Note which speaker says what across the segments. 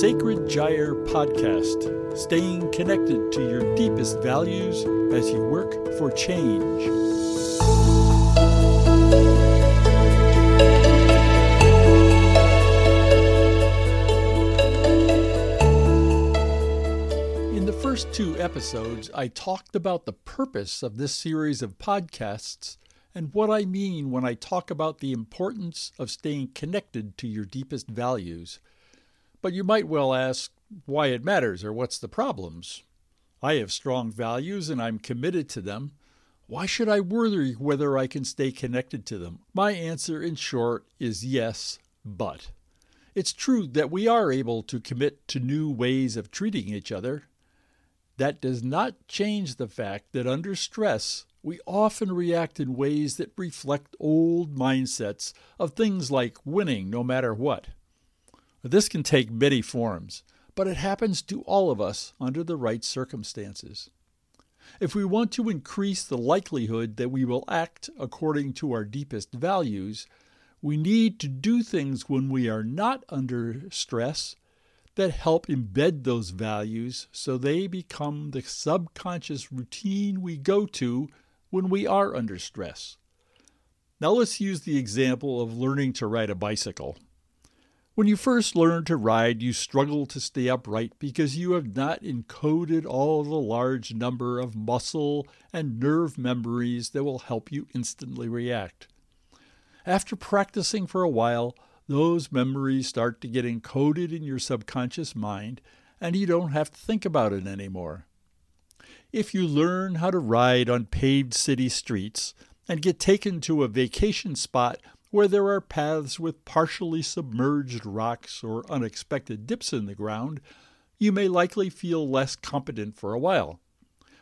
Speaker 1: Sacred Gyre podcast, staying connected to your deepest values as you work for change. In the first two episodes, I talked about the purpose of this series of podcasts and what I mean when I talk about the importance of staying connected to your deepest values. But you might well ask why it matters or what's the problems. I have strong values and I'm committed to them. Why should I worry whether I can stay connected to them? My answer, in short, is yes, but. It's true that we are able to commit to new ways of treating each other. That does not change the fact that under stress, we often react in ways that reflect old mindsets of things like winning no matter what. This can take many forms, but it happens to all of us under the right circumstances. If we want to increase the likelihood that we will act according to our deepest values, we need to do things when we are not under stress that help embed those values so they become the subconscious routine we go to when we are under stress. Now let's use the example of learning to ride a bicycle. When you first learn to ride, you struggle to stay upright because you have not encoded all the large number of muscle and nerve memories that will help you instantly react. After practicing for a while, those memories start to get encoded in your subconscious mind, and you don't have to think about it anymore. If you learn how to ride on paved city streets and get taken to a vacation spot where there are paths with partially submerged rocks or unexpected dips in the ground, you may likely feel less competent for a while.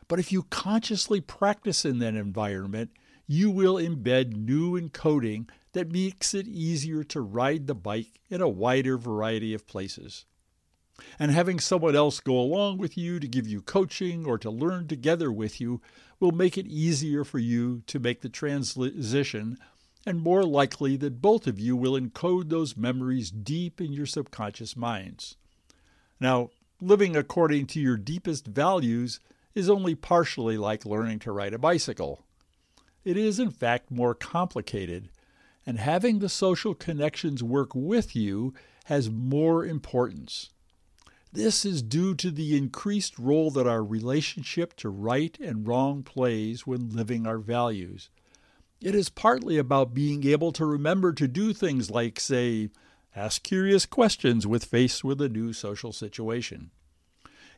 Speaker 1: But if you consciously practice in that environment, you will embed new encoding that makes it easier to ride the bike in a wider variety of places. And having someone else go along with you to give you coaching or to learn together with you will make it easier for you to make the transition and more likely that both of you will encode those memories deep in your subconscious minds. Now, living according to your deepest values is only partially like learning to ride a bicycle. It is, in fact, more complicated, and having the social connections work with you has more importance. This is due to the increased role that our relationship to right and wrong plays when living our values. It is partly about being able to remember to do things like, say, ask curious questions with faced with a new social situation.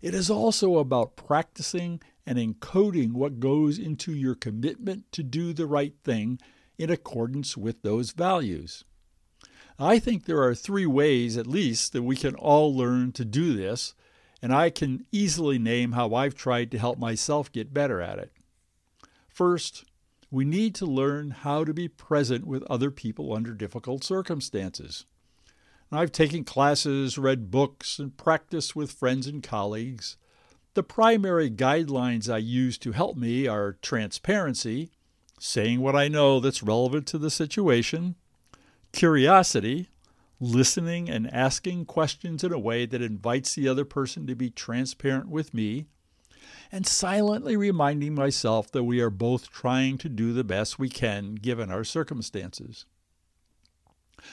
Speaker 1: It is also about practicing and encoding what goes into your commitment to do the right thing in accordance with those values. I think there are three ways, at least, that we can all learn to do this, and I can easily name how I've tried to help myself get better at it. First, we need to learn how to be present with other people under difficult circumstances. I've taken classes, read books, and practiced with friends and colleagues. The primary guidelines I use to help me are transparency, saying what I know that's relevant to the situation, curiosity, listening and asking questions in a way that invites the other person to be transparent with me, and silently reminding myself that we are both trying to do the best we can given our circumstances.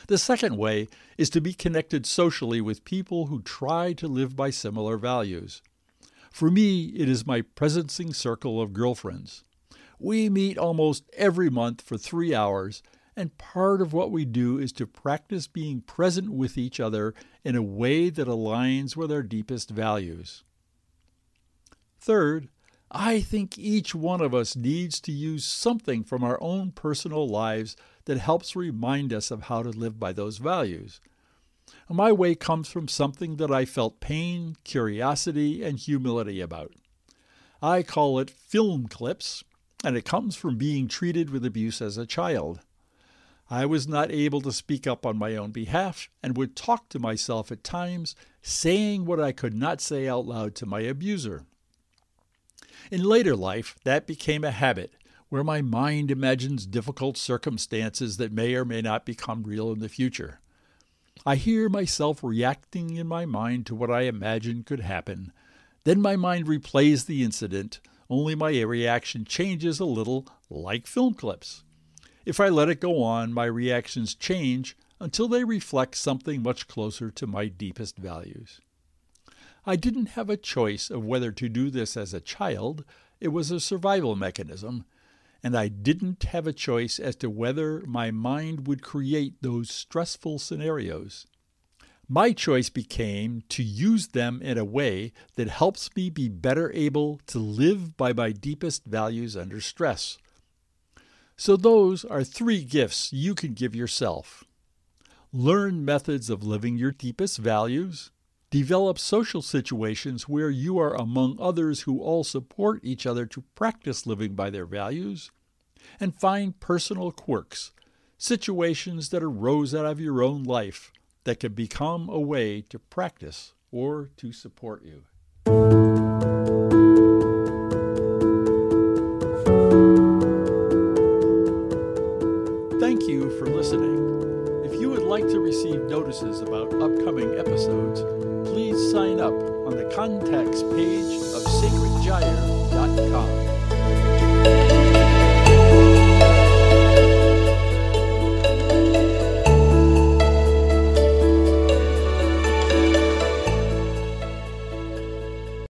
Speaker 1: The second way is to be connected socially with people who try to live by similar values. For me, it is my presencing circle of girlfriends. We meet almost every month for three hours, and part of what we do is to practice being present with each other in a way that aligns with our deepest values. Third, I think each one of us needs to use something from our own personal lives that helps remind us of how to live by those values. My way comes from something that I felt pain, curiosity, and humility about. I call it film clips, and it comes from being treated with abuse as a child. I was not able to speak up on my own behalf and would talk to myself at times, saying what I could not say out loud to my abuser. In later life, that became a habit where my mind imagines difficult circumstances that may or may not become real in the future. I hear myself reacting in my mind to what I imagine could happen. Then my mind replays the incident, only my reaction changes a little, like film clips. If I let it go on, my reactions change until they reflect something much closer to my deepest values. I didn't have a choice of whether to do this as a child, it was a survival mechanism, and I didn't have a choice as to whether my mind would create those stressful scenarios. My choice became to use them in a way that helps me be better able to live by my deepest values under stress. So, those are three gifts you can give yourself. Learn methods of living your deepest values. Develop social situations where you are among others who all support each other to practice living by their values and find personal quirks, situations that arose out of your own life that can become a way to practice or to support you. Thank you for listening. If you would like to receive notices about upcoming episodes, sign up on the contacts page of sacredgyre.com.